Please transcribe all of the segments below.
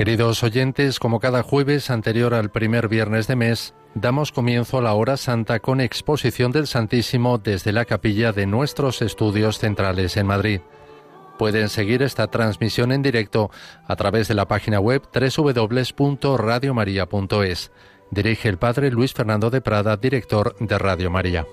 Queridos oyentes, como cada jueves anterior al primer viernes de mes, damos comienzo a la hora santa con exposición del Santísimo desde la capilla de nuestros estudios centrales en Madrid. Pueden seguir esta transmisión en directo a través de la página web www.radiomaria.es. Dirige el Padre Luis Fernando de Prada, director de Radio María.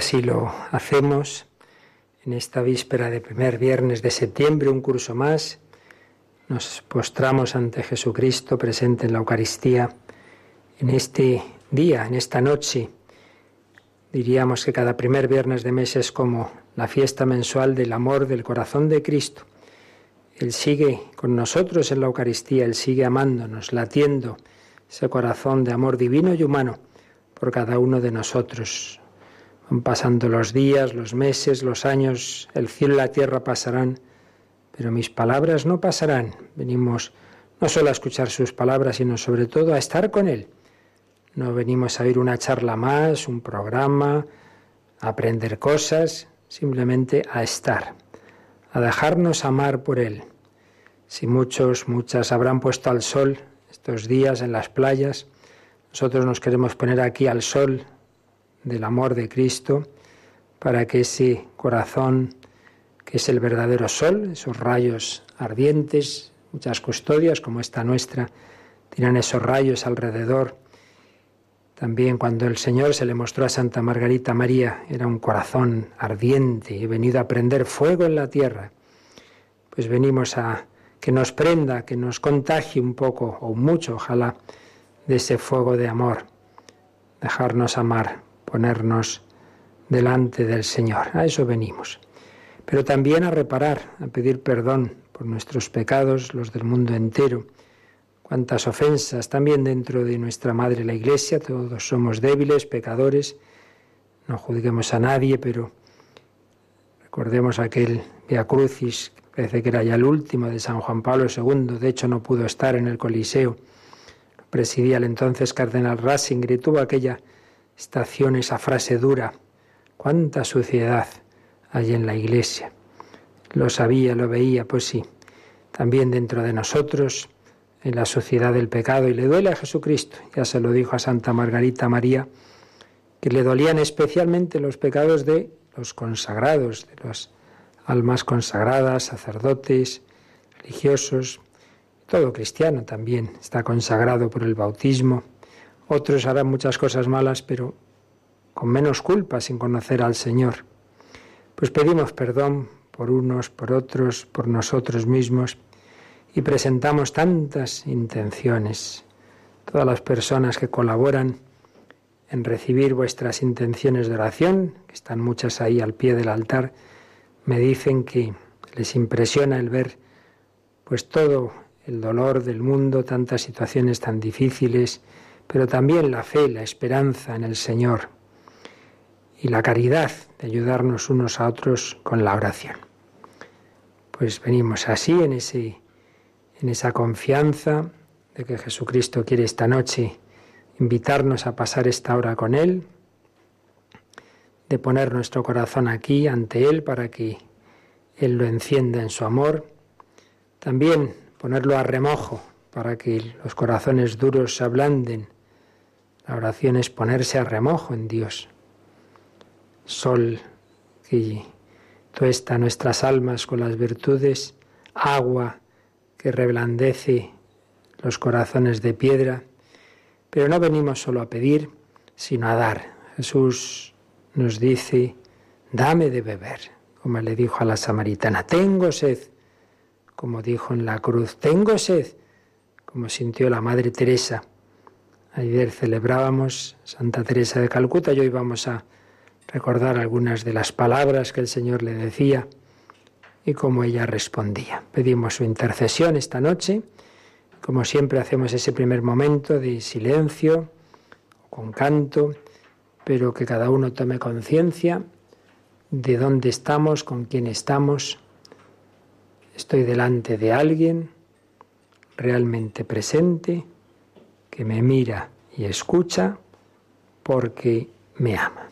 Así lo hacemos en esta víspera de primer viernes de septiembre, un curso más. Nos postramos ante Jesucristo presente en la Eucaristía en este día, en esta noche. Diríamos que cada primer viernes de mes es como la fiesta mensual del amor del corazón de Cristo. Él sigue con nosotros en la Eucaristía, Él sigue amándonos, latiendo ese corazón de amor divino y humano por cada uno de nosotros. Van pasando los días, los meses, los años, el cielo y la tierra pasarán, pero mis palabras no pasarán. Venimos no solo a escuchar sus palabras, sino sobre todo a estar con Él. No venimos a oír una charla más, un programa, a aprender cosas, simplemente a estar, a dejarnos amar por Él. Si muchos, muchas habrán puesto al sol estos días en las playas, nosotros nos queremos poner aquí al sol del amor de Cristo, para que ese corazón, que es el verdadero sol, esos rayos ardientes, muchas custodias como esta nuestra, tienen esos rayos alrededor. También cuando el Señor se le mostró a Santa Margarita María, era un corazón ardiente, y venido a prender fuego en la tierra. Pues venimos a que nos prenda, que nos contagie un poco o mucho, ojalá, de ese fuego de amor, dejarnos amar ponernos delante del Señor. A eso venimos. Pero también a reparar, a pedir perdón por nuestros pecados, los del mundo entero. Cuántas ofensas también dentro de nuestra Madre la Iglesia, todos somos débiles, pecadores, no juzguemos a nadie, pero recordemos aquel Via Crucis, parece que era ya el último de San Juan Pablo II, de hecho no pudo estar en el Coliseo, presidía el entonces cardenal Ratzinger y tuvo aquella estación, esa frase dura, cuánta suciedad hay en la iglesia. Lo sabía, lo veía, pues sí. También dentro de nosotros, en la sociedad del pecado, y le duele a Jesucristo. Ya se lo dijo a Santa Margarita María, que le dolían especialmente los pecados de los consagrados, de las almas consagradas, sacerdotes, religiosos, todo cristiano también está consagrado por el bautismo. Otros harán muchas cosas malas, pero con menos culpa, sin conocer al Señor. Pues pedimos perdón por unos, por otros, por nosotros mismos y presentamos tantas intenciones. Todas las personas que colaboran en recibir vuestras intenciones de oración, que están muchas ahí al pie del altar, me dicen que les impresiona el ver pues todo el dolor del mundo, tantas situaciones tan difíciles, pero también la fe, la esperanza en el Señor y la caridad de ayudarnos unos a otros con la oración. Pues venimos así en ese en esa confianza de que Jesucristo quiere esta noche invitarnos a pasar esta hora con Él, de poner nuestro corazón aquí ante Él para que Él lo encienda en su amor, también ponerlo a remojo para que los corazones duros se ablanden. La oración es ponerse a remojo en Dios. Sol que tuesta nuestras almas con las virtudes, agua que reblandece los corazones de piedra, pero no venimos solo a pedir, sino a dar. Jesús nos dice, dame de beber, como le dijo a la samaritana, tengo sed, como dijo en la cruz, tengo sed, como sintió la Madre Teresa. Ayer celebrábamos Santa Teresa de Calcuta y hoy vamos a recordar algunas de las palabras que el Señor le decía y cómo ella respondía. Pedimos su intercesión esta noche como siempre hacemos ese primer momento de silencio, con canto, pero que cada uno tome conciencia de dónde estamos, con quién estamos. Estoy delante de alguien realmente presente, que me mira y escucha porque me ama.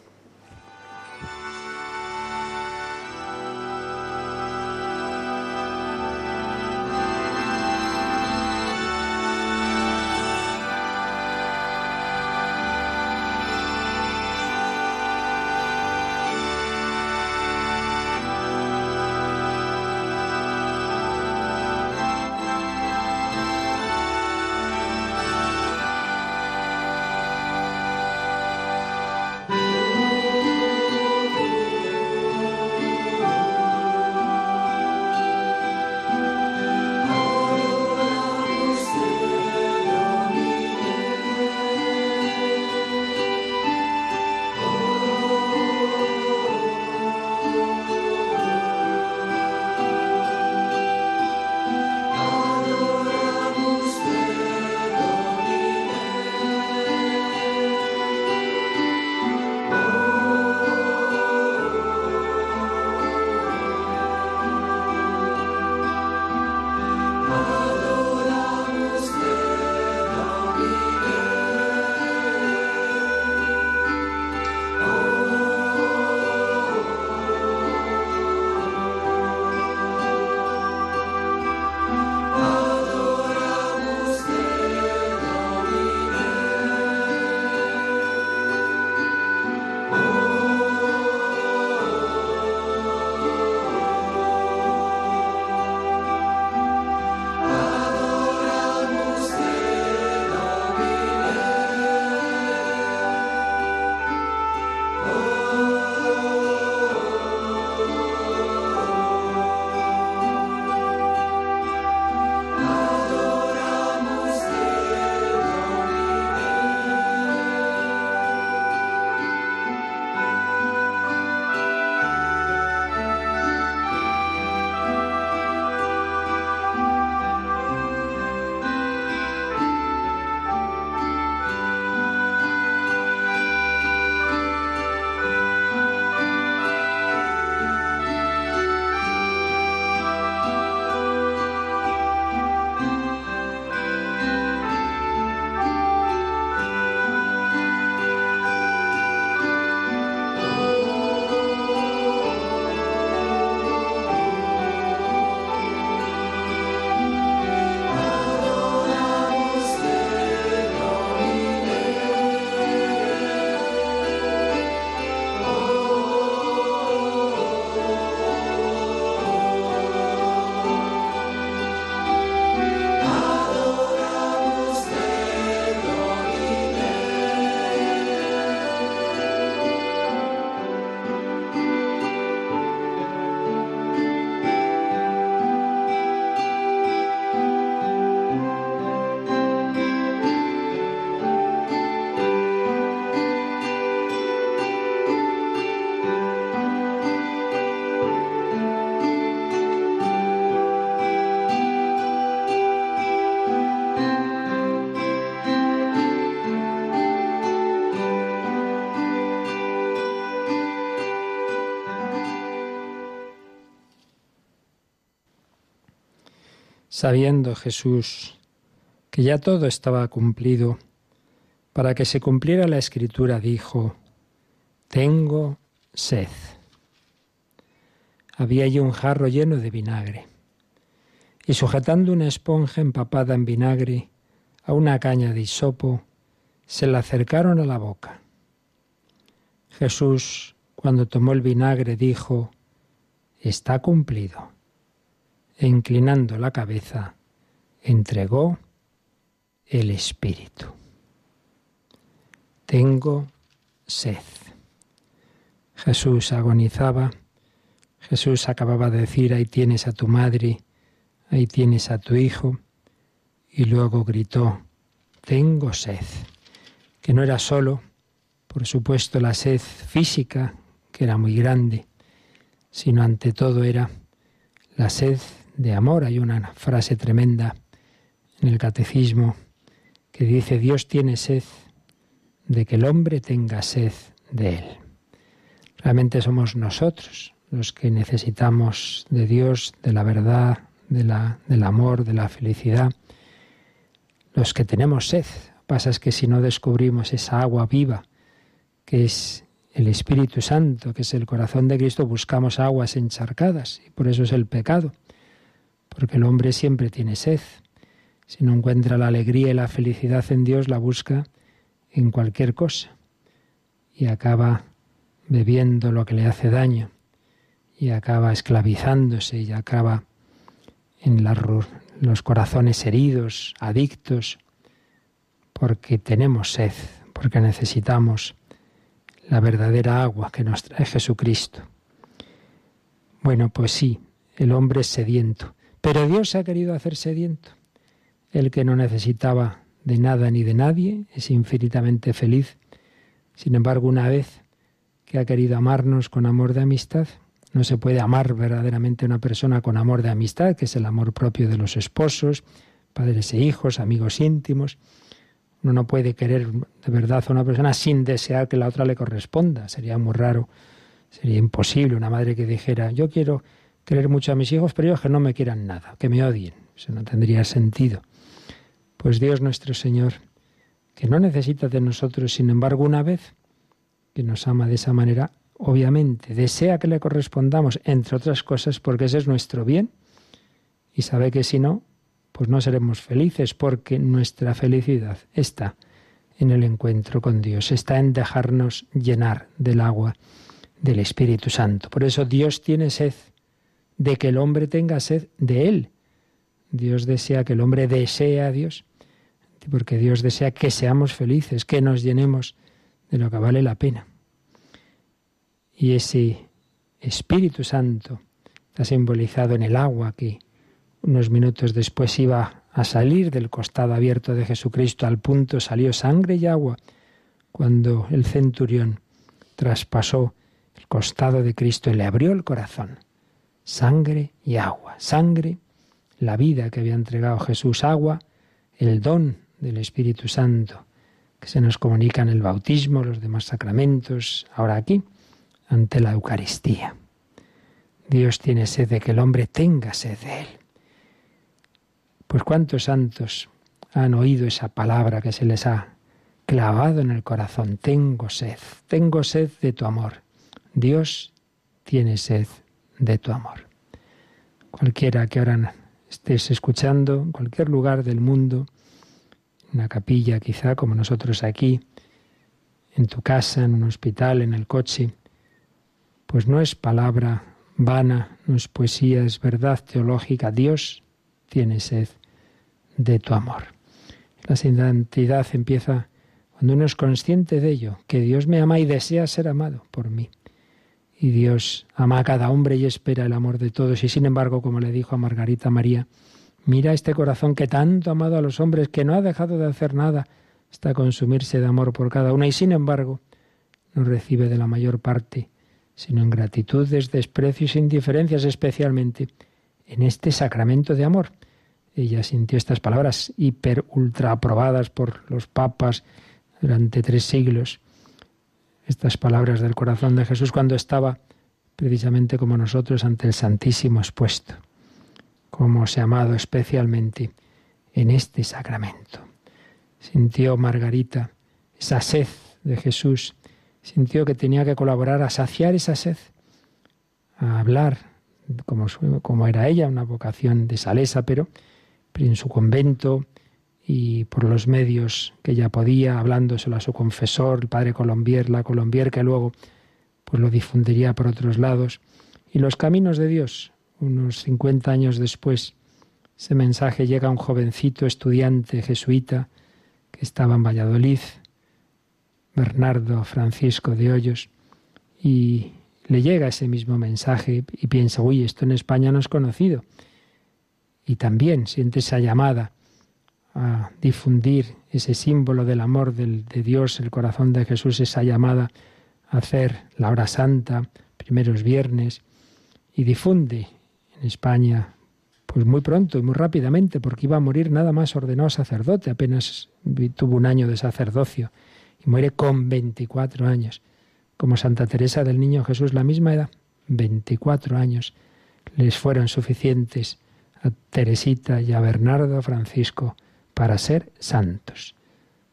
Sabiendo Jesús que ya todo estaba cumplido, para que se cumpliera la escritura, dijo, Tengo sed. Había allí un jarro lleno de vinagre, y sujetando una esponja empapada en vinagre a una caña de hisopo, se la acercaron a la boca. Jesús, cuando tomó el vinagre, dijo, Está cumplido. E inclinando la cabeza, entregó el Espíritu. Tengo sed. Jesús agonizaba. Jesús acababa de decir, ahí tienes a tu madre, ahí tienes a tu hijo. Y luego gritó, tengo sed. Que no era solo, por supuesto, la sed física, que era muy grande, sino ante todo era la sed de amor. Hay una frase tremenda en el catecismo que dice, Dios tiene sed de que el hombre tenga sed de él. Realmente somos nosotros los que necesitamos de Dios, de la verdad, de la, del amor, de la felicidad, los que tenemos sed. Pasa es que si no descubrimos esa agua viva, que es el Espíritu Santo, que es el corazón de Cristo, buscamos aguas encharcadas, y por eso es el pecado, porque el hombre siempre tiene sed. Si no encuentra la alegría y la felicidad en Dios, la busca en cualquier cosa y acaba bebiendo lo que le hace daño y acaba esclavizándose y acaba en los corazones heridos, adictos, porque tenemos sed, porque necesitamos la verdadera agua que nos trae Jesucristo. Bueno, pues sí, el hombre es sediento, pero Dios ha querido hacer sediento. El que no necesitaba de nada ni de nadie, es infinitamente feliz. Sin embargo, una vez que ha querido amarnos con amor de amistad, no se puede amar verdaderamente a una persona con amor de amistad, que es el amor propio de los esposos, padres e hijos, amigos íntimos. Uno no puede querer de verdad a una persona sin desear que la otra le corresponda. Sería muy raro, sería imposible una madre que dijera, yo quiero querer mucho a mis hijos, pero ellos que no me quieran nada, que me odien. Eso no tendría sentido. Pues Dios nuestro Señor, que no necesita de nosotros, sin embargo, una vez que nos ama de esa manera, obviamente desea que le correspondamos, entre otras cosas, porque ese es nuestro bien, y sabe que si no, pues no seremos felices, porque nuestra felicidad está en el encuentro con Dios, está en dejarnos llenar del agua del Espíritu Santo. Por eso Dios tiene sed de que el hombre tenga sed de Él. Dios desea que el hombre desee a Dios porque Dios desea que seamos felices, que nos llenemos de lo que vale la pena. Y ese Espíritu Santo está simbolizado en el agua que unos minutos después iba a salir del costado abierto de Jesucristo, al punto salió sangre y agua cuando el centurión traspasó el costado de Cristo y le abrió el corazón. Sangre y agua, sangre, la vida que había entregado Jesús, agua, el don del Espíritu Santo, que se nos comunica en el bautismo, los demás sacramentos, ahora aquí, ante la Eucaristía. Dios tiene sed de que el hombre tenga sed de Él. Pues cuántos santos han oído esa palabra que se les ha clavado en el corazón. Tengo sed, tengo sed de tu amor. Dios tiene sed de tu amor. Cualquiera que ahora estés escuchando, en cualquier lugar del mundo, una capilla quizá como nosotros aquí, en tu casa, en un hospital, en el coche, pues no es palabra vana, no es poesía, es verdad teológica. Dios tiene sed de tu amor. La santidad empieza cuando uno es consciente de ello, que Dios me ama y desea ser amado por mí. Y Dios ama a cada hombre y espera el amor de todos. Y sin embargo, como le dijo a Margarita María, Mira este corazón que tanto ha amado a los hombres, que no ha dejado de hacer nada hasta consumirse de amor por cada uno, y sin embargo no recibe de la mayor parte, sino ingratitudes, desprecios e indiferencias, especialmente en este sacramento de amor. Ella sintió estas palabras hiper ultra aprobadas por los papas durante tres siglos. Estas palabras del corazón de Jesús cuando estaba precisamente como nosotros ante el Santísimo expuesto. como se ha amado especialmente en este sacramento. Sintió Margarita esa sed de Jesús, sintió que tenía que colaborar a saciar esa sed, a hablar como, como era ella, una vocación de salesa, pero, en su convento y por los medios que ella podía, hablándoselo a su confesor, el padre Colombier, la Colombier, que luego pues lo difundiría por otros lados. Y los caminos de Dios, unos 50 años después, ese mensaje llega a un jovencito estudiante jesuita que estaba en Valladolid, Bernardo Francisco de Hoyos, y le llega ese mismo mensaje y piensa, uy, esto en España no es conocido. Y también siente esa llamada a difundir ese símbolo del amor de Dios, el corazón de Jesús, esa llamada a hacer la hora santa, primeros viernes, y difunde en España pues muy pronto y muy rápidamente, porque iba a morir nada más ordenado sacerdote, apenas tuvo un año de sacerdocio, y muere con 24 años. Como Santa Teresa del Niño Jesús, la misma edad, 24 años, les fueron suficientes a Teresita y a Bernardo Francisco para ser santos.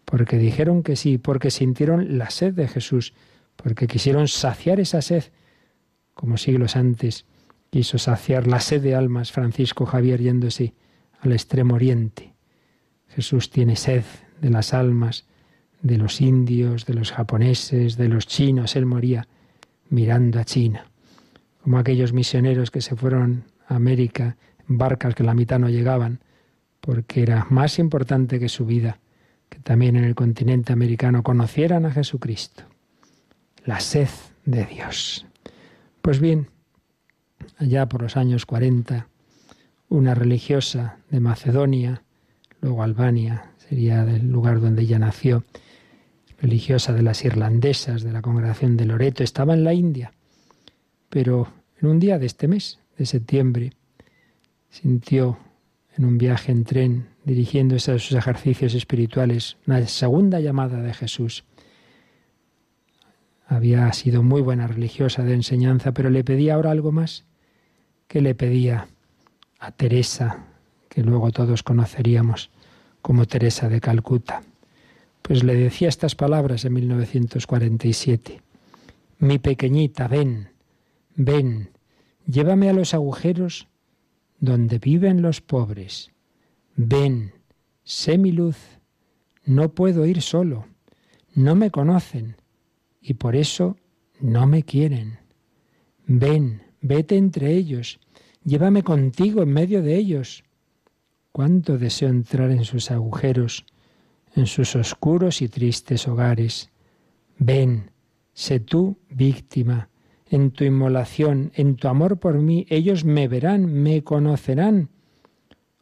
Porque dijeron que sí, porque sintieron la sed de Jesús, porque quisieron saciar esa sed, como siglos antes quiso saciar la sed de almas Francisco Javier yéndose al extremo oriente. Jesús tiene sed de las almas, de los indios, de los japoneses, de los chinos. Él moría mirando a China, como aquellos misioneros que se fueron a América en barcas que la mitad no llegaban, porque era más importante que su vida que también en el continente americano conocieran a Jesucristo. La sed de Dios. Pues bien, allá por los años 40, una religiosa de Macedonia, luego Albania, sería el lugar donde ella nació, religiosa de las irlandesas de la congregación de Loreto, estaba en la India, pero en un día de este mes, de septiembre, sintió en un viaje en tren, dirigiéndose a sus ejercicios espirituales, una segunda llamada de Jesús. Había sido muy buena religiosa de enseñanza, pero le pedía ahora algo más. que le pedía a Teresa, que luego todos conoceríamos como Teresa de Calcuta? pues le decía estas palabras en 1947. Mi pequeñita, ven, ven, llévame a los agujeros donde viven los pobres. Ven, sé mi luz, no puedo ir solo, no me conocen y por eso no me quieren. Ven, vete entre ellos, llévame contigo en medio de ellos. Cuánto deseo entrar en sus agujeros en sus oscuros y tristes hogares. Ven, sé tú víctima, en tu inmolación, en tu amor por mí, ellos me verán, me conocerán.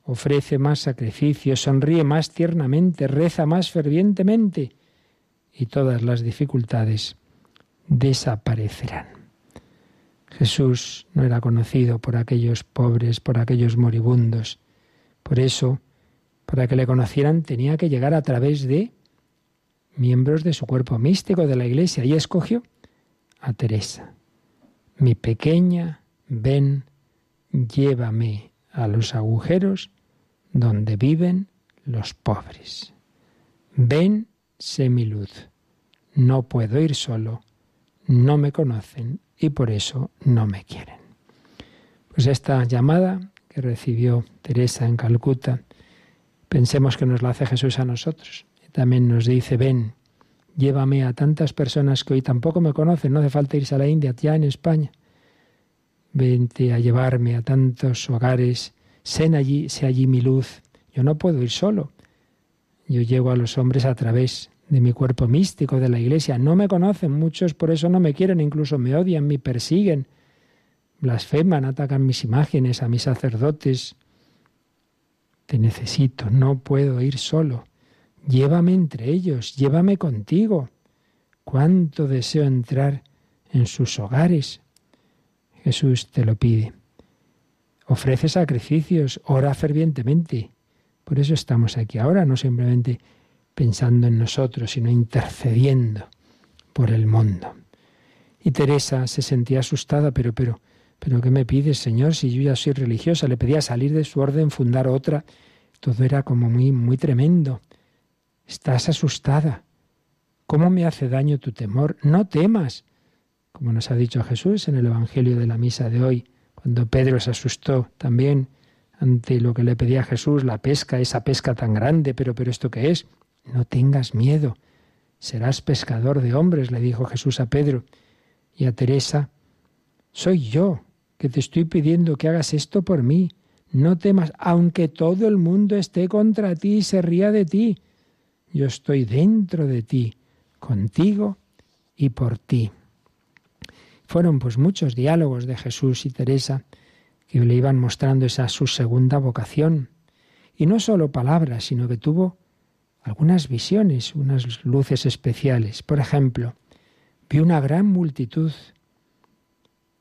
Ofrece más sacrificios, sonríe más tiernamente, reza más fervientemente, y todas las dificultades desaparecerán. Jesús no era conocido por aquellos pobres, por aquellos moribundos. Por eso, para que le conocieran tenía que llegar a través de miembros de su cuerpo místico de la Iglesia y escogió a Teresa. Mi pequeña, ven, llévame a los agujeros donde viven los pobres. Ven, sé mi luz. No puedo ir solo, no me conocen y por eso no me quieren. Pues esta llamada que recibió Teresa en Calcuta Pensemos que nos la hace Jesús a nosotros. También nos dice, ven, llévame a tantas personas que hoy tampoco me conocen, no hace falta irse a la India, ya en España. Vente a llevarme a tantos hogares, sé allí, sé allí mi luz. Yo no puedo ir solo. Yo llego a los hombres a través de mi cuerpo místico, de la iglesia. No me conocen, muchos por eso no me quieren, incluso me odian, me persiguen, blasfeman, atacan mis imágenes, a mis sacerdotes, te necesito, no puedo ir solo. Llévame entre ellos, llévame contigo. Cuánto deseo entrar en sus hogares. Jesús te lo pide. Ofrece sacrificios, ora fervientemente. Por eso estamos aquí ahora, no simplemente pensando en nosotros, sino intercediendo por el mundo. Y Teresa se sentía asustada, pero, pero, ¿Pero qué me pides, Señor, si yo ya soy religiosa? Le pedía salir de su orden, fundar otra. Todo era como muy, muy tremendo. Estás asustada. ¿Cómo me hace daño tu temor? No temas. Como nos ha dicho Jesús en el Evangelio de la Misa de hoy, cuando Pedro se asustó también ante lo que le pedía Jesús, la pesca, esa pesca tan grande, pero, pero ¿esto qué es? No tengas miedo, serás pescador de hombres, le dijo Jesús a Pedro. Y a Teresa, soy yo, que te estoy pidiendo que hagas esto por mí. No temas, aunque todo el mundo esté contra ti y se ría de ti. Yo estoy dentro de ti, contigo y por ti. Fueron pues muchos diálogos de Jesús y Teresa que le iban mostrando esa su segunda vocación. Y no solo palabras, sino que tuvo algunas visiones, unas luces especiales. Por ejemplo, vio una gran multitud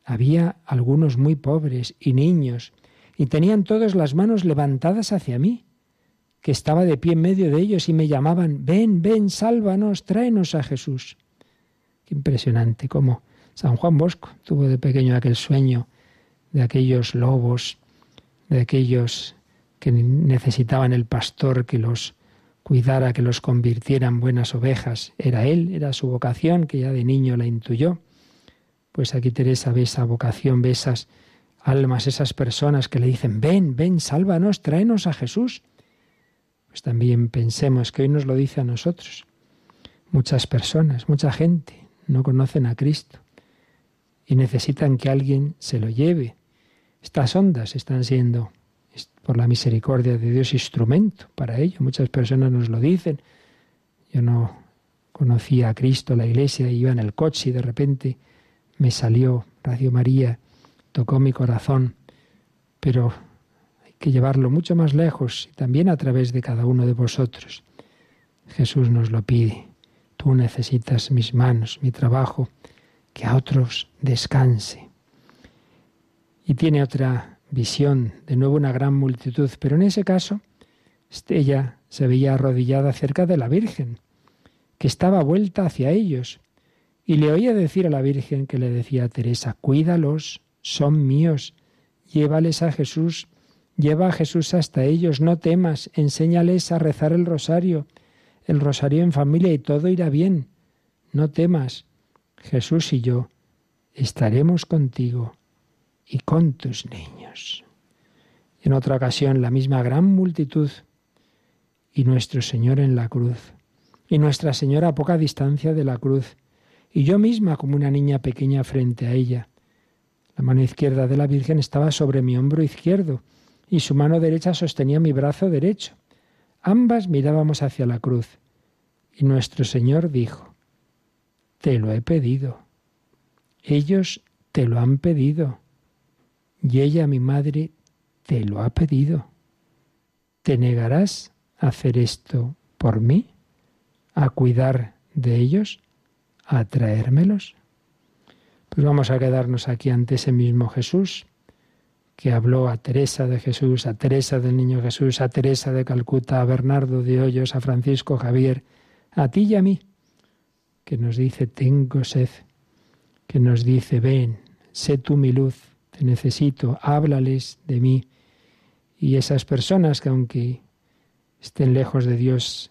había algunos muy pobres y niños, y tenían todos las manos levantadas hacia mí, que estaba de pie en medio de ellos y me llamaban, ven, ven, sálvanos, tráenos a Jesús. Qué impresionante cómo San Juan Bosco tuvo de pequeño aquel sueño de aquellos lobos, de aquellos que necesitaban el pastor que los cuidara, que los convirtiera en buenas ovejas. Era él, era su vocación, que ya de niño la intuyó. Pues aquí Teresa ve esa vocación, ve esas almas, esas personas que le dicen, ven, ven, sálvanos, tráenos a Jesús. Pues también pensemos que hoy nos lo dice a nosotros. Muchas personas, mucha gente no conocen a Cristo y necesitan que alguien se lo lleve. Estas ondas están siendo, por la misericordia de Dios, instrumento para ello. Muchas personas nos lo dicen. Yo no conocía a Cristo, la iglesia, iba en el coche y de repente me salió Radio María, tocó mi corazón, pero que llevarlo mucho más lejos y también a través de cada uno de vosotros. Jesús nos lo pide. Tú necesitas mis manos, mi trabajo, que a otros descanse. Y tiene otra visión, de nuevo una gran multitud, pero en ese caso ella se veía arrodillada cerca de la Virgen, que estaba vuelta hacia ellos, y le oía decir a la Virgen que le decía a Teresa, cuídalos, son míos, llévales a Jesús, lleva a Jesús hasta ellos, no temas, enséñales a rezar el rosario, el rosario en familia y todo irá bien, no temas, Jesús y yo estaremos contigo y con tus niños. En otra ocasión, la misma gran multitud y nuestro Señor en la cruz, y Nuestra Señora a poca distancia de la cruz, y yo misma como una niña pequeña frente a ella. La mano izquierda de la Virgen estaba sobre mi hombro izquierdo y su mano derecha sostenía mi brazo derecho. Ambas mirábamos hacia la cruz y nuestro Señor dijo, Te lo he pedido. Ellos te lo han pedido. Y ella, mi madre, te lo ha pedido. ¿Te negarás a hacer esto por mí? ¿A cuidar de ellos? a traérmelos? Pues vamos a quedarnos aquí ante ese mismo Jesús que habló a Teresa de Jesús, a Teresa del Niño Jesús, a Teresa de Calcuta, a Bernardo de Hoyos, a Francisco Javier, a ti y a mí, que nos dice, tengo sed, que nos dice, ven, sé tú mi luz, te necesito, háblales de mí. Y esas personas que aunque estén lejos de Dios,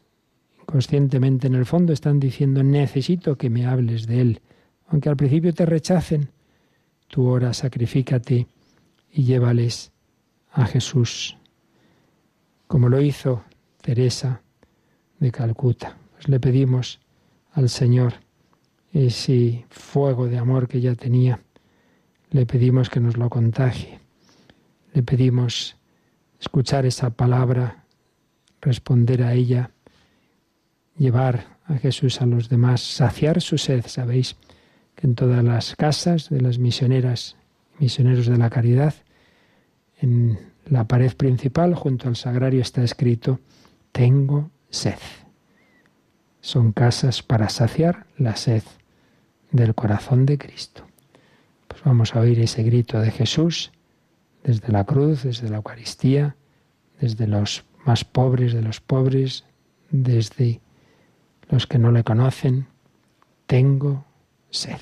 conscientemente en el fondo están diciendo necesito que me hables de Él. Aunque al principio te rechacen, tú ora, sacrifícate y llévales a Jesús, como lo hizo Teresa de Calcuta. Pues le pedimos al Señor ese fuego de amor que ya tenía, le pedimos que nos lo contagie, le pedimos escuchar esa palabra, responder a ella llevar a Jesús a los demás, saciar su sed. Sabéis que en todas las casas de las misioneras, misioneros de la caridad, en la pared principal, junto al sagrario, está escrito, tengo sed. Son casas para saciar la sed del corazón de Cristo. Pues vamos a oír ese grito de Jesús desde la cruz, desde la Eucaristía, desde los más pobres de los pobres, desde los que no le conocen, tengo sed.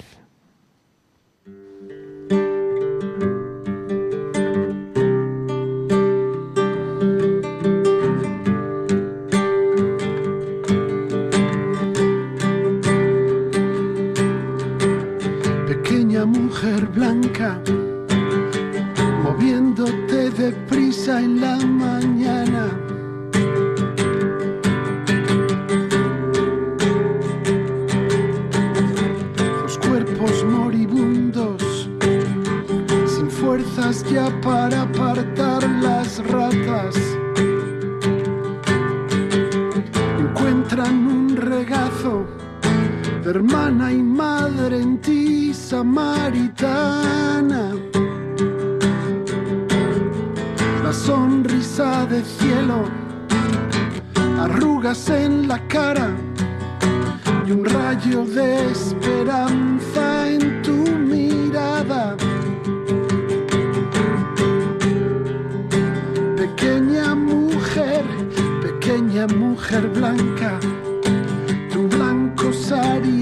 Pequeña mujer blanca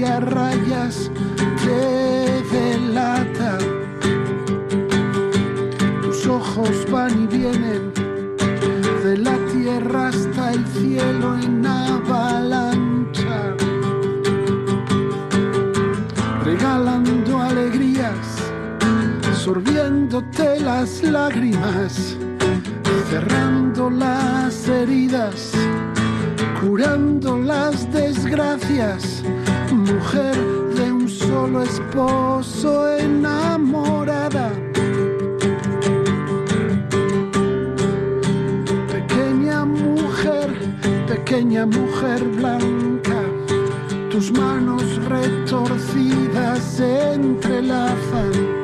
a rayas te delata. Tus ojos van y vienen de la tierra hasta el cielo en avalancha, regalando alegrías, sorbiéndote las lágrimas, cerrando las heridas curando las desgracias mujer de un solo esposo enamorada. Pequeña mujer, pequeña mujer blanca, tus manos retorcidas se entrelazan.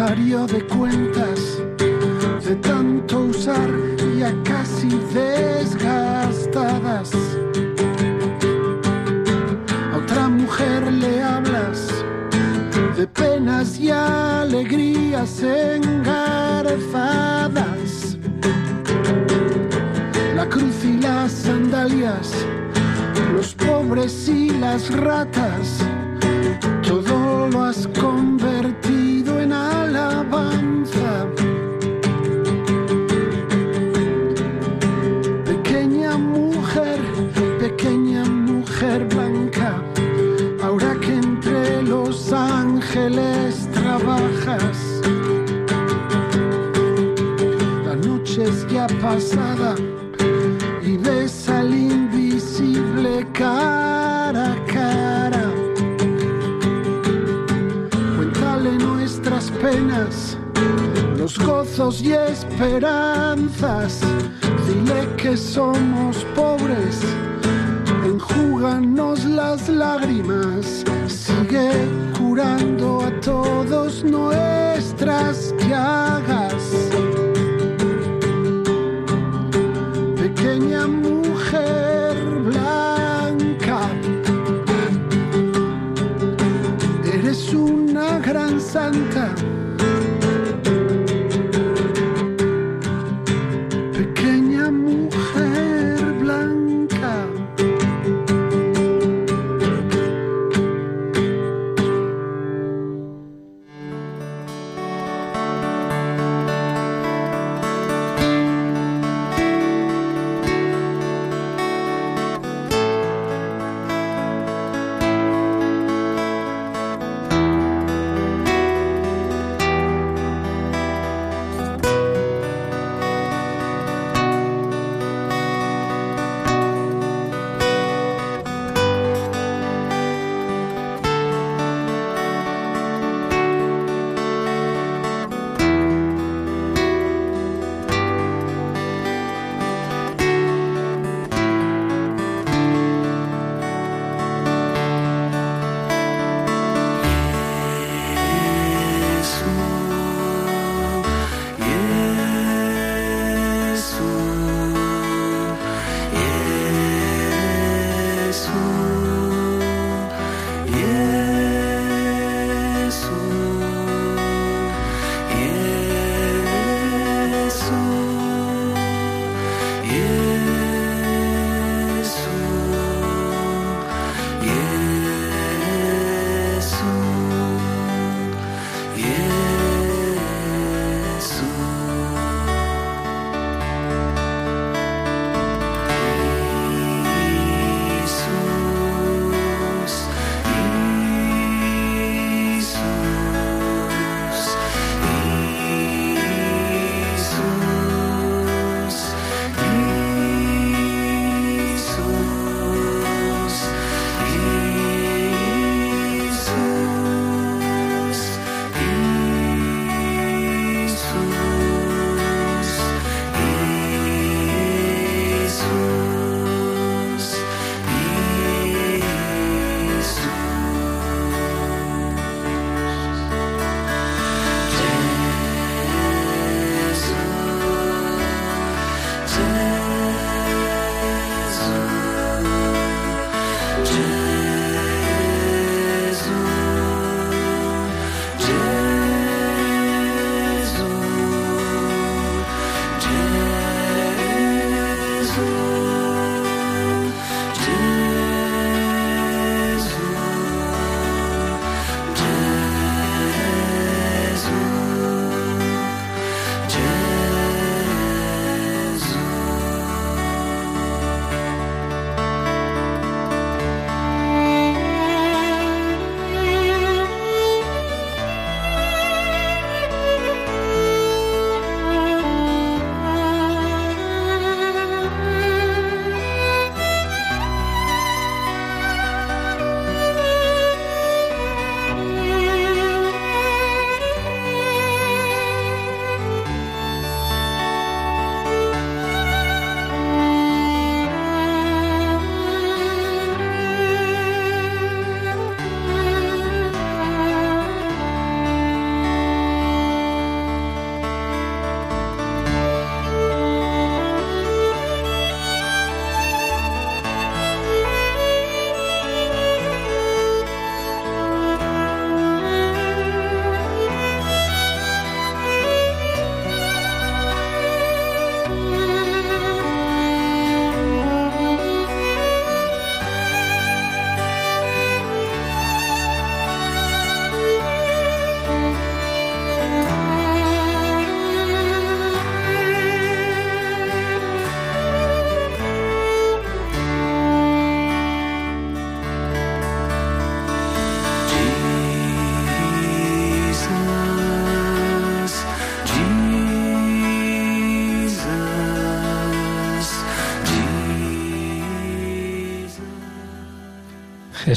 De cuentas de tanto usar ya casi desgastadas. de penas y alegrías engarzadas. La cruz y las sandalias, los pobres y las ratas, todo lo has convertido y ves al invisible cara a cara. Cuéntale nuestras penas, los gozos y esperanzas. Dile que somos pobres, enjúganos las lágrimas sigue curando a todos nuestras llagas.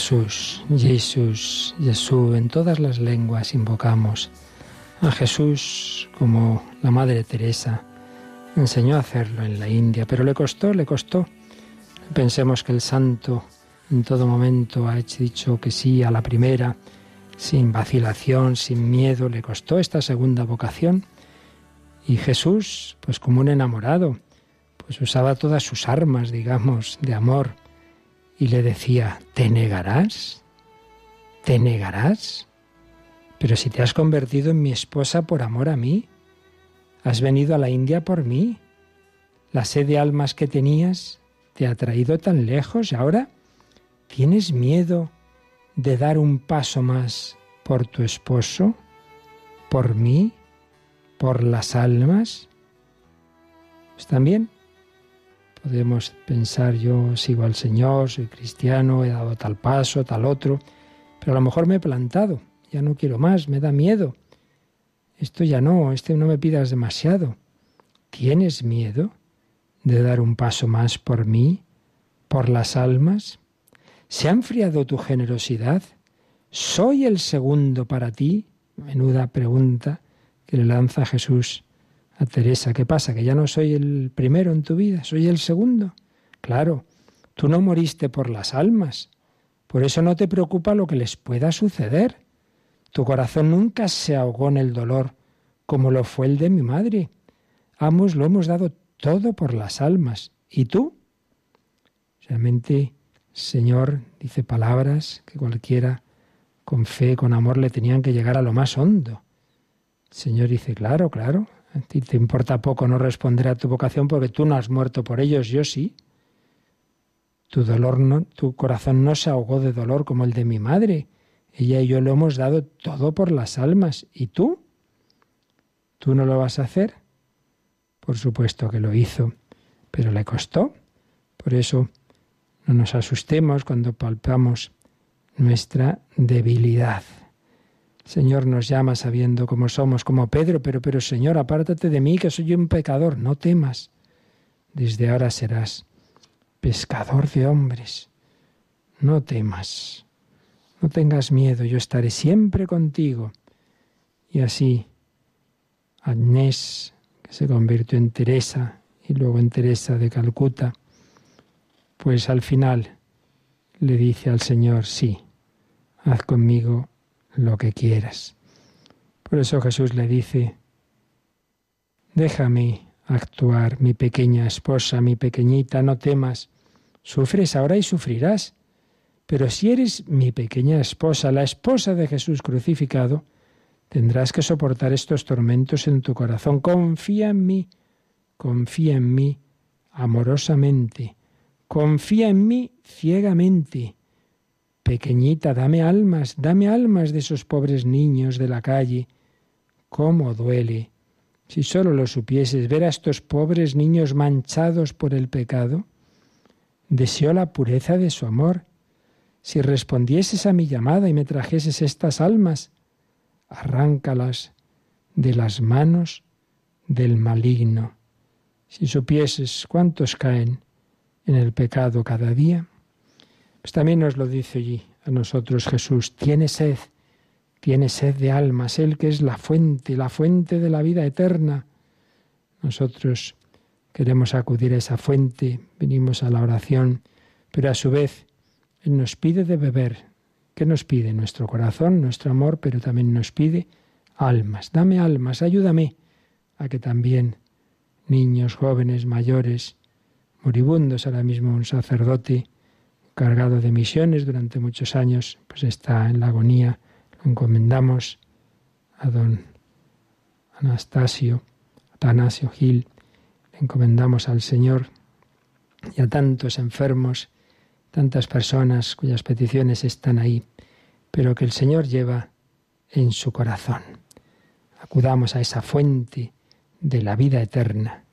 Jesús, Jesús, Jesús, en todas las lenguas invocamos a Jesús como la Madre Teresa enseñó a hacerlo en la India, pero le costó, le costó. Pensemos que el santo en todo momento ha dicho que sí a la primera, sin vacilación, sin miedo, le costó esta segunda vocación. Y Jesús, pues como un enamorado, pues usaba todas sus armas, digamos, de amor y le decía, ¿te negarás? ¿Te negarás? Pero si te has convertido en mi esposa por amor a mí, has venido a la India por mí, la sed de almas que tenías te ha traído tan lejos y ahora tienes miedo de dar un paso más por tu esposo, por mí, por las almas. Pues también Podemos pensar, yo sigo al Señor, soy cristiano, he dado tal paso, tal otro, pero a lo mejor me he plantado, ya no quiero más, me da miedo. Esto ya no, este no me pidas demasiado. ¿Tienes miedo de dar un paso más por mí, por las almas? ¿Se ha enfriado tu generosidad? ¿Soy el segundo para ti? Menuda pregunta que le lanza Jesús a Teresa, ¿qué pasa? ¿Que ya no soy el primero en tu vida? ¿Soy el segundo? Claro, tú no moriste por las almas. Por eso no te preocupa lo que les pueda suceder. Tu corazón nunca se ahogó en el dolor como lo fue el de mi madre. Ambos lo hemos dado todo por las almas. ¿Y tú? Realmente, Señor dice palabras que cualquiera con fe, con amor, le tenían que llegar a lo más hondo. Señor dice, claro, claro, a ti te importa poco no responder a tu vocación porque tú no has muerto por ellos, yo sí. Tu dolor no, tu corazón no se ahogó de dolor como el de mi madre. Ella y yo lo hemos dado todo por las almas. ¿Y tú? ¿Tú no lo vas a hacer? Por supuesto que lo hizo, pero le costó. Por eso no nos asustemos cuando palpamos nuestra debilidad. Señor nos llama sabiendo cómo somos, como Pedro, pero, pero Señor, apártate de mí, que soy un pecador, no temas. Desde ahora serás pescador de hombres. No temas, no tengas miedo, yo estaré siempre contigo. Y así, Agnés, que se convirtió en Teresa y luego en Teresa de Calcuta, pues al final le dice al Señor, sí, haz conmigo lo que quieras. Por eso Jesús le dice, déjame actuar, mi pequeña esposa, mi pequeñita, no temas, sufres ahora y sufrirás, pero si eres mi pequeña esposa, la esposa de Jesús crucificado, tendrás que soportar estos tormentos en tu corazón. Confía en mí, confía en mí amorosamente, confía en mí ciegamente Pequeñita, dame almas, dame almas de esos pobres niños de la calle. ¿Cómo duele? Si solo lo supieses, ver a estos pobres niños manchados por el pecado. Deseo la pureza de su amor. Si respondieses a mi llamada y me trajeses estas almas, arráncalas de las manos del maligno. Si supieses cuántos caen en el pecado cada día, pues también nos lo dice allí a nosotros Jesús, tiene sed, tiene sed de almas, Él que es la fuente, la fuente de la vida eterna. Nosotros queremos acudir a esa fuente, venimos a la oración, pero a su vez Él nos pide de beber. ¿Qué nos pide? Nuestro corazón, nuestro amor, pero también nos pide almas. Dame almas, ayúdame a que también niños, jóvenes, mayores, moribundos, ahora mismo un sacerdote, cargado de misiones durante muchos años, pues está en la agonía. Lo encomendamos a don Anastasio, Atanasio Gil, le encomendamos al Señor y a tantos enfermos, tantas personas cuyas peticiones están ahí, pero que el Señor lleva en su corazón. Acudamos a esa fuente de la vida eterna,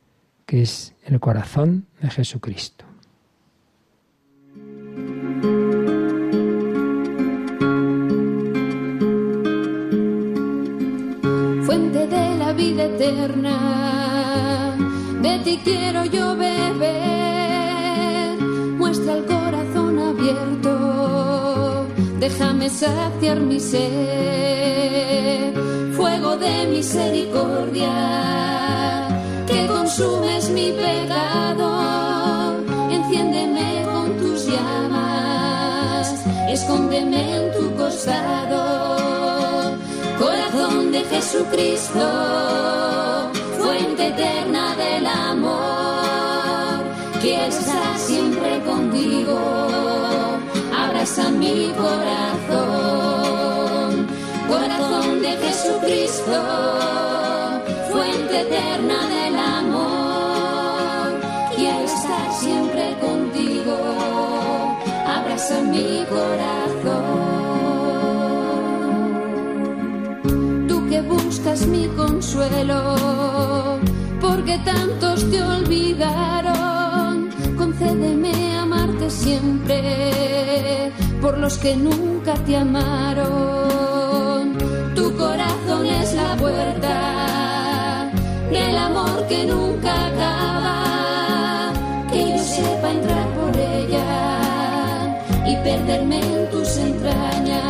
que es el corazón de Jesucristo. Vida eterna. De ti quiero yo beber, muestra el corazón abierto. Déjame saciar mi sed, fuego de misericordia, que consumes mi pecado, enciéndeme con tus llamas, escóndeme en tu costado, de Jesucristo, fuente eterna del amor, quiero estar siempre contigo a mi corazón, corazón de Jesucristo, fuente eterna del amor. Quiero estar siempre contigo, abraza mi corazón. Buscas mi consuelo, porque tantos te olvidaron, concédeme amarte siempre por los que nunca te amaron. Tu corazón es la puerta del amor que nunca acaba. Que yo sepa entrar por ella y perderme en tus entrañas.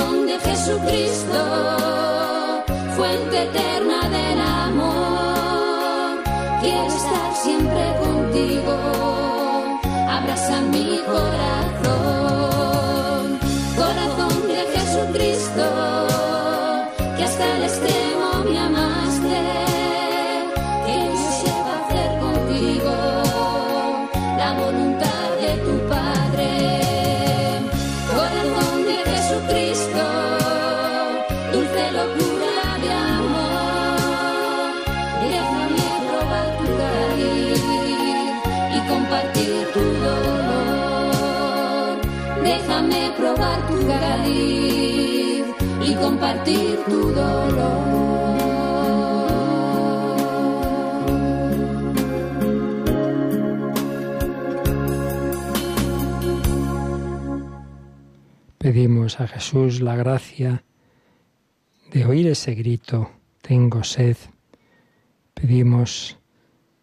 Corazón de Jesucristo, fuente eterna del amor. Quiero estar siempre contigo abraza mi corazón, corazón de Jesucristo, que hasta el extremo tu y compartir tu dolor. Pedimos a Jesús la gracia de oír ese grito, tengo sed. Pedimos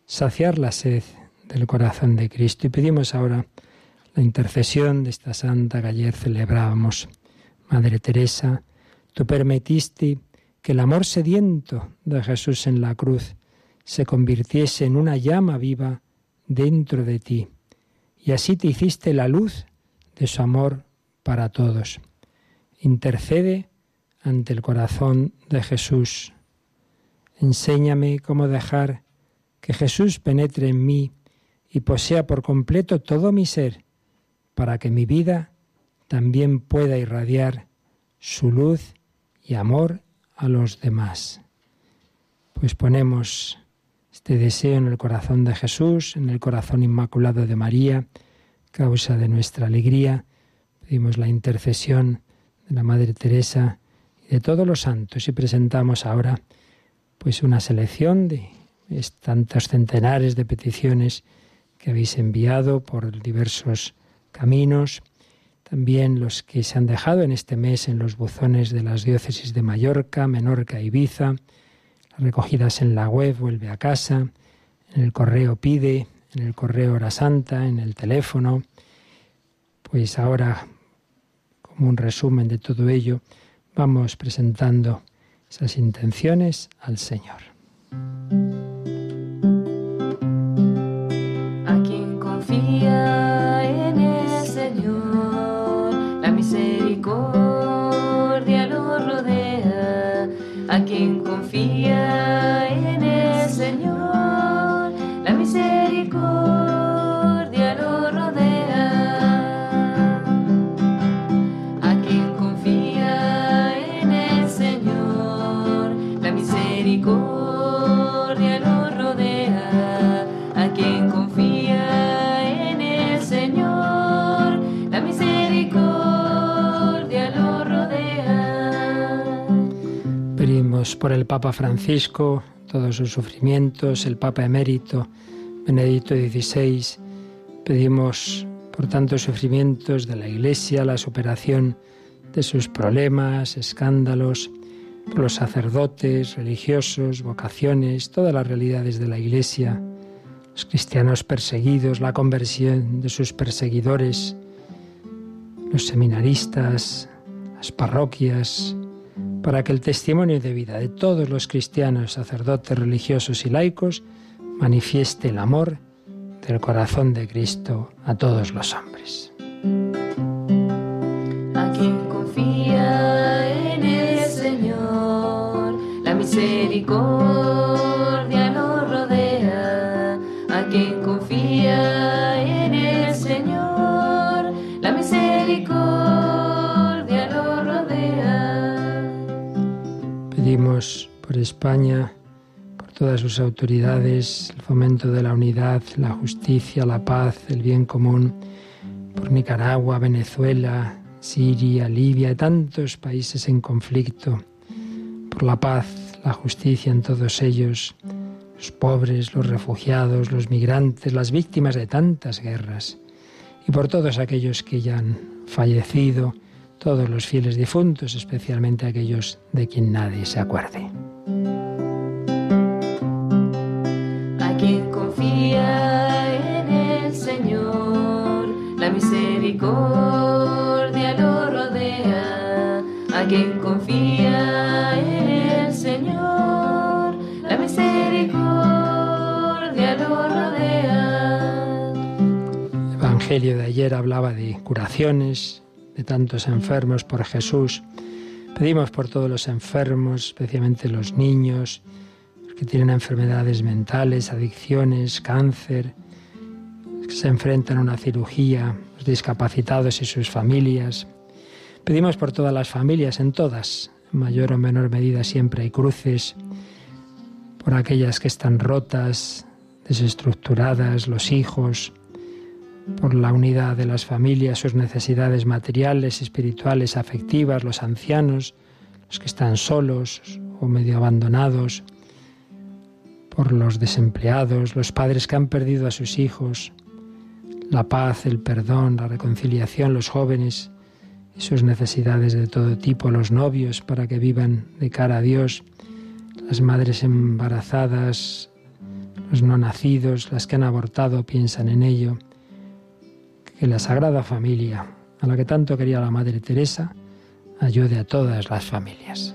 saciar la sed del corazón de Cristo y pedimos ahora la intercesión de esta santa que celebrábamos. Madre Teresa, tú permitiste que el amor sediento de Jesús en la cruz se convirtiese en una llama viva dentro de ti, y así te hiciste la luz de su amor para todos. Intercede ante el corazón de Jesús. Enséñame cómo dejar que Jesús penetre en mí y posea por completo todo mi ser, para que mi vida también pueda irradiar su luz y amor a los demás. Pues ponemos este deseo en el corazón de Jesús, en el corazón inmaculado de María, causa de nuestra alegría. Pedimos la intercesión de la Madre Teresa y de todos los santos y presentamos ahora pues una selección de tantos centenares de peticiones que habéis enviado por diversos caminos, también los que se han dejado en este mes en los buzones de las diócesis de Mallorca, Menorca e Ibiza, recogidas en la web Vuelve a casa, en el correo Pide, en el correo Hora Santa, en el teléfono. Pues ahora, como un resumen de todo ello, vamos presentando esas intenciones al Señor. confia por el Papa Francisco, todos sus sufrimientos, el Papa emérito Benedicto XVI. Pedimos por tantos sufrimientos de la Iglesia, la superación de sus problemas, escándalos, por los sacerdotes, religiosos, vocaciones, todas las realidades de la Iglesia, los cristianos perseguidos, la conversión de sus perseguidores, los seminaristas, las parroquias, para que el testimonio de vida de todos los cristianos, sacerdotes, religiosos y laicos manifieste el amor del corazón de Cristo a todos los hombres. A quien confía en el Señor, la misericordia Por España, por todas sus autoridades, el fomento de la unidad, la justicia, la paz, el bien común, por Nicaragua, Venezuela, Siria, Libia y tantos países en conflicto, por la paz, la justicia en todos ellos, los pobres, los refugiados, los migrantes, las víctimas de tantas guerras, y por todos aquellos que ya han fallecido, todos los fieles difuntos, especialmente aquellos de quien nadie se acuerde. A quien confía en el Señor, la misericordia lo rodea. A quien confía en el Señor, la misericordia lo rodea. El Evangelio de ayer hablaba de curaciones, de tantos enfermos por Jesús. Pedimos por todos los enfermos, especialmente los niños, los que tienen enfermedades mentales, adicciones, cáncer, los que se enfrentan a una cirugía, los discapacitados y sus familias. Pedimos por todas las familias, en todas, en mayor o menor medida siempre hay cruces, por aquellas que están rotas, desestructuradas, los hijos, por la unidad de las familias, sus necesidades materiales, espirituales, afectivas, los ancianos, los que están solos o medio abandonados, por los desempleados, los padres que han perdido a sus hijos, la paz, el perdón, la reconciliación, los jóvenes y sus necesidades de todo tipo, los novios para que vivan de cara a Dios, las madres embarazadas, los no nacidos, las que han abortado, piensan en ello que la Sagrada Familia, a la que tanto quería la Madre Teresa, ayude a todas las familias.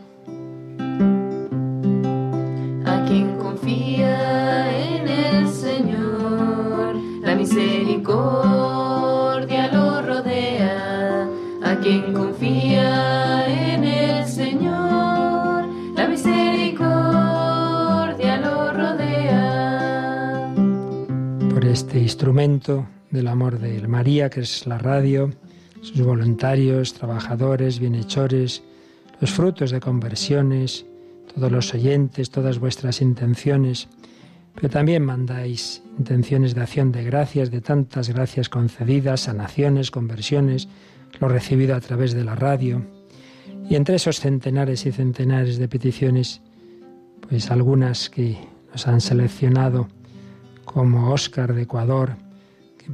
A quien confía en el Señor, la misericordia lo rodea. A quien confía en el Señor, la misericordia lo rodea. Por este instrumento del amor de María, que es la radio, sus voluntarios, trabajadores, bienhechores, los frutos de conversiones, todos los oyentes, todas vuestras intenciones, pero también mandáis intenciones de acción de gracias, de tantas gracias concedidas, sanaciones, conversiones, lo recibido a través de la radio. Y entre esos centenares y centenares de peticiones, pues algunas que nos han seleccionado, como Óscar de Ecuador,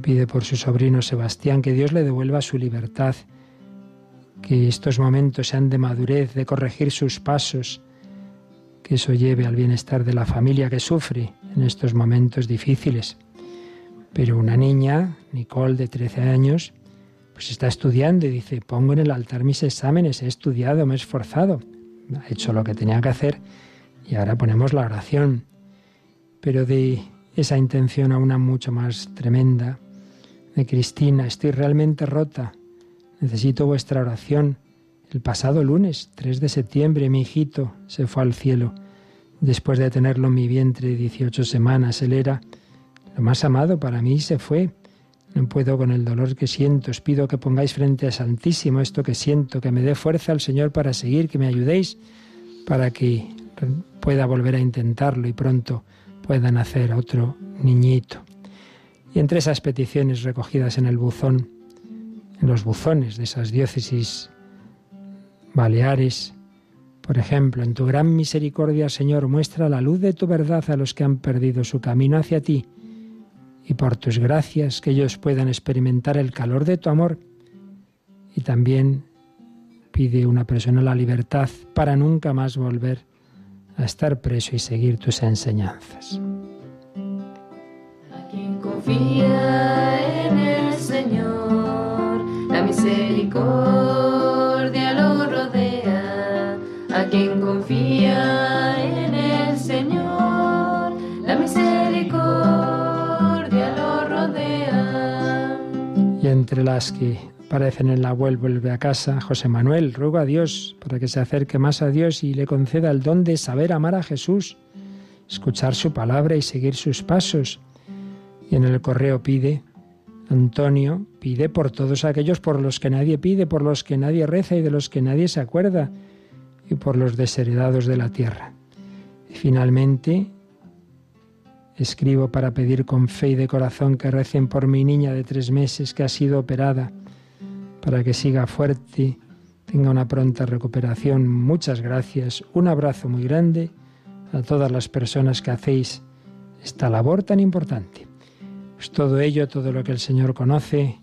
pide por su sobrino Sebastián que Dios le devuelva su libertad, que estos momentos sean de madurez, de corregir sus pasos, que eso lleve al bienestar de la familia que sufre en estos momentos difíciles. Pero una niña, Nicole, de 13 años, pues está estudiando y dice, pongo en el altar mis exámenes, he estudiado, me he esforzado, ha hecho lo que tenía que hacer y ahora ponemos la oración. Pero de esa intención a una mucho más tremenda, de Cristina, estoy realmente rota, necesito vuestra oración. El pasado lunes, 3 de septiembre, mi hijito se fue al cielo. Después de tenerlo en mi vientre 18 semanas, él era lo más amado para mí se fue. No puedo con el dolor que siento. Os pido que pongáis frente a Santísimo esto que siento, que me dé fuerza al Señor para seguir, que me ayudéis para que pueda volver a intentarlo y pronto pueda nacer otro niñito. Y entre esas peticiones recogidas en el buzón, en los buzones de esas diócesis baleares, por ejemplo, en tu gran misericordia, Señor, muestra la luz de tu verdad a los que han perdido su camino hacia ti, y por tus gracias que ellos puedan experimentar el calor de tu amor. Y también pide una persona la libertad para nunca más volver a estar preso y seguir tus enseñanzas. A quien confía en el Señor, la misericordia lo rodea. A quien confía en el Señor, la misericordia lo rodea. Y entre las que aparecen en la web vuelve a casa, José Manuel ruega a Dios para que se acerque más a Dios y le conceda el don de saber amar a Jesús, escuchar su palabra y seguir sus pasos. Y en el correo pide, Antonio pide por todos aquellos por los que nadie pide, por los que nadie reza y de los que nadie se acuerda, y por los desheredados de la tierra. Y finalmente, escribo para pedir con fe y de corazón que recen por mi niña de tres meses que ha sido operada para que siga fuerte, tenga una pronta recuperación. Muchas gracias. Un abrazo muy grande a todas las personas que hacéis esta labor tan importante. Pues todo ello, todo lo que el Señor conoce,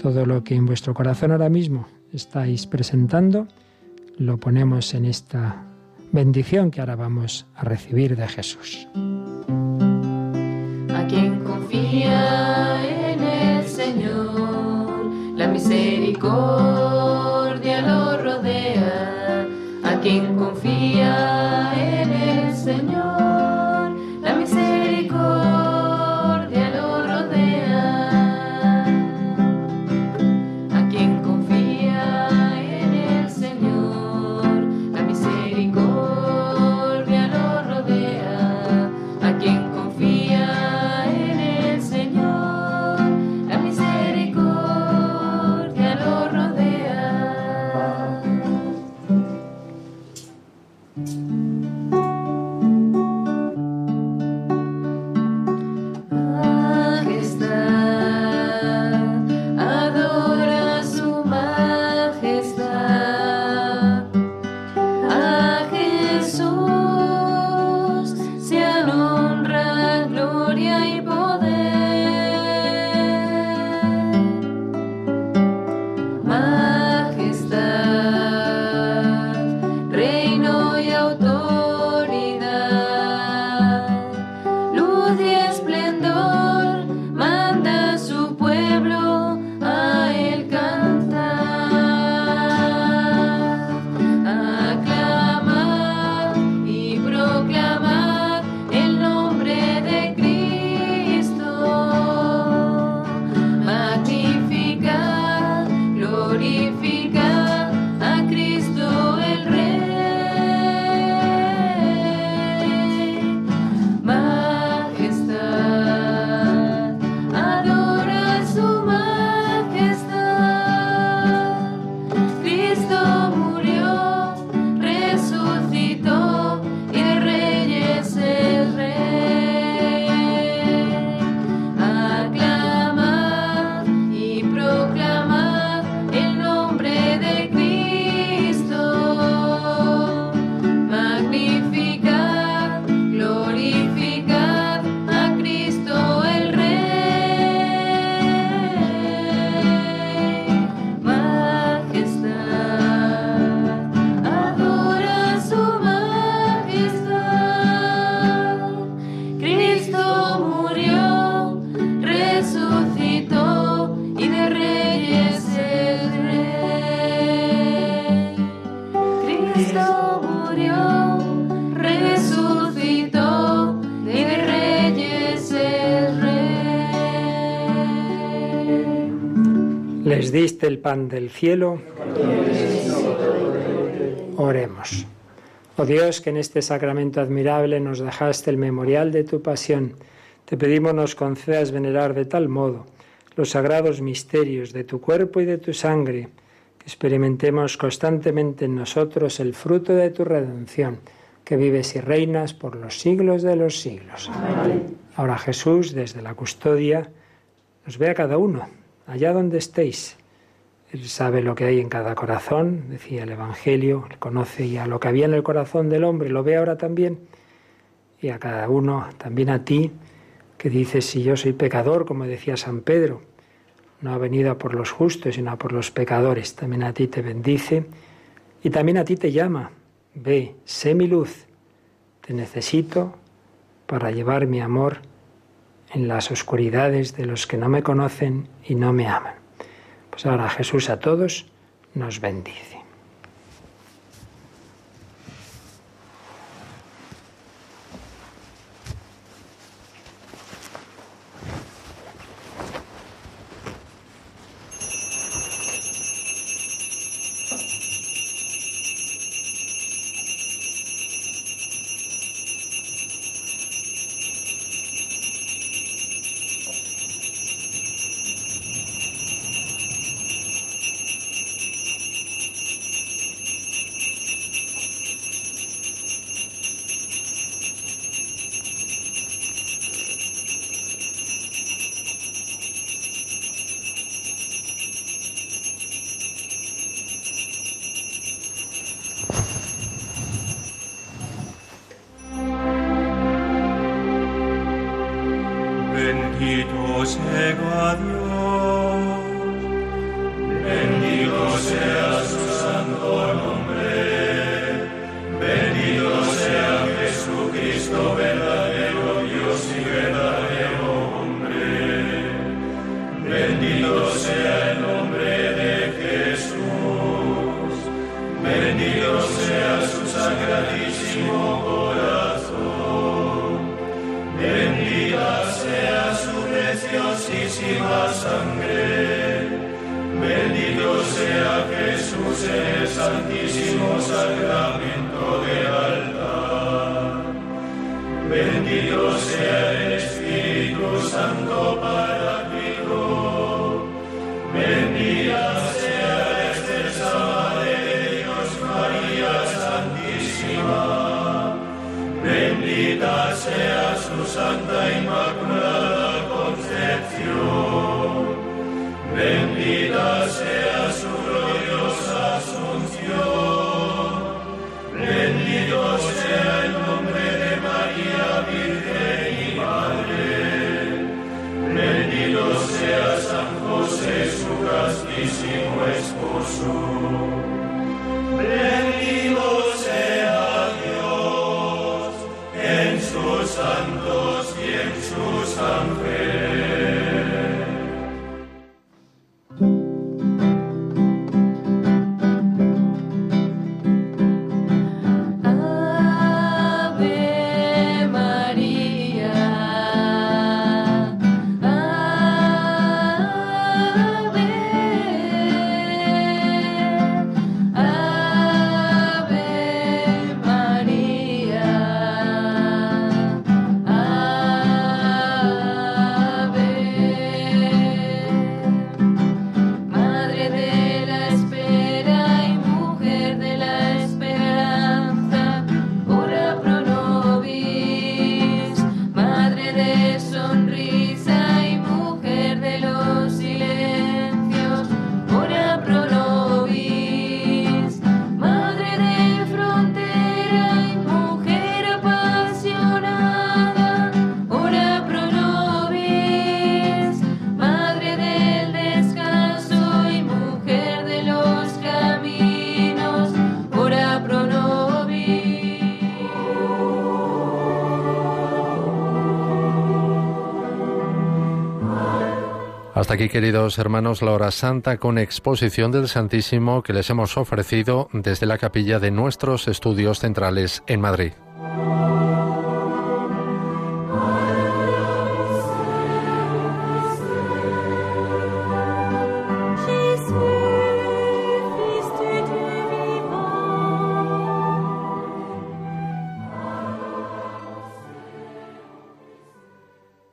todo lo que en vuestro corazón ahora mismo estáis presentando, lo ponemos en esta bendición que ahora vamos a recibir de Jesús. A quien confía misericordia lo rodea. A quien confía en el Señor, Diste el pan del cielo. Oremos. Oh Dios, que en este sacramento admirable nos dejaste el memorial de tu pasión, te pedimos nos concedas venerar de tal modo los sagrados misterios de tu cuerpo y de tu sangre, que experimentemos constantemente en nosotros el fruto de tu redención, que vives y reinas por los siglos de los siglos. Ahora Jesús, desde la custodia, nos ve a cada uno, allá donde estéis. Él sabe lo que hay en cada corazón, decía el Evangelio, conoce ya lo que había en el corazón del hombre, lo ve ahora también. Y a cada uno, también a ti, que dices, si yo soy pecador, como decía San Pedro, no ha venido por los justos, sino a por los pecadores, también a ti te bendice y también a ti te llama. Ve, sé mi luz, te necesito para llevar mi amor en las oscuridades de los que no me conocen y no me aman. Pues ahora Jesús a todos nos bendice. santos y en su santo. aquí, queridos hermanos, la hora santa con exposición del Santísimo que les hemos ofrecido desde la capilla de nuestros estudios centrales en Madrid.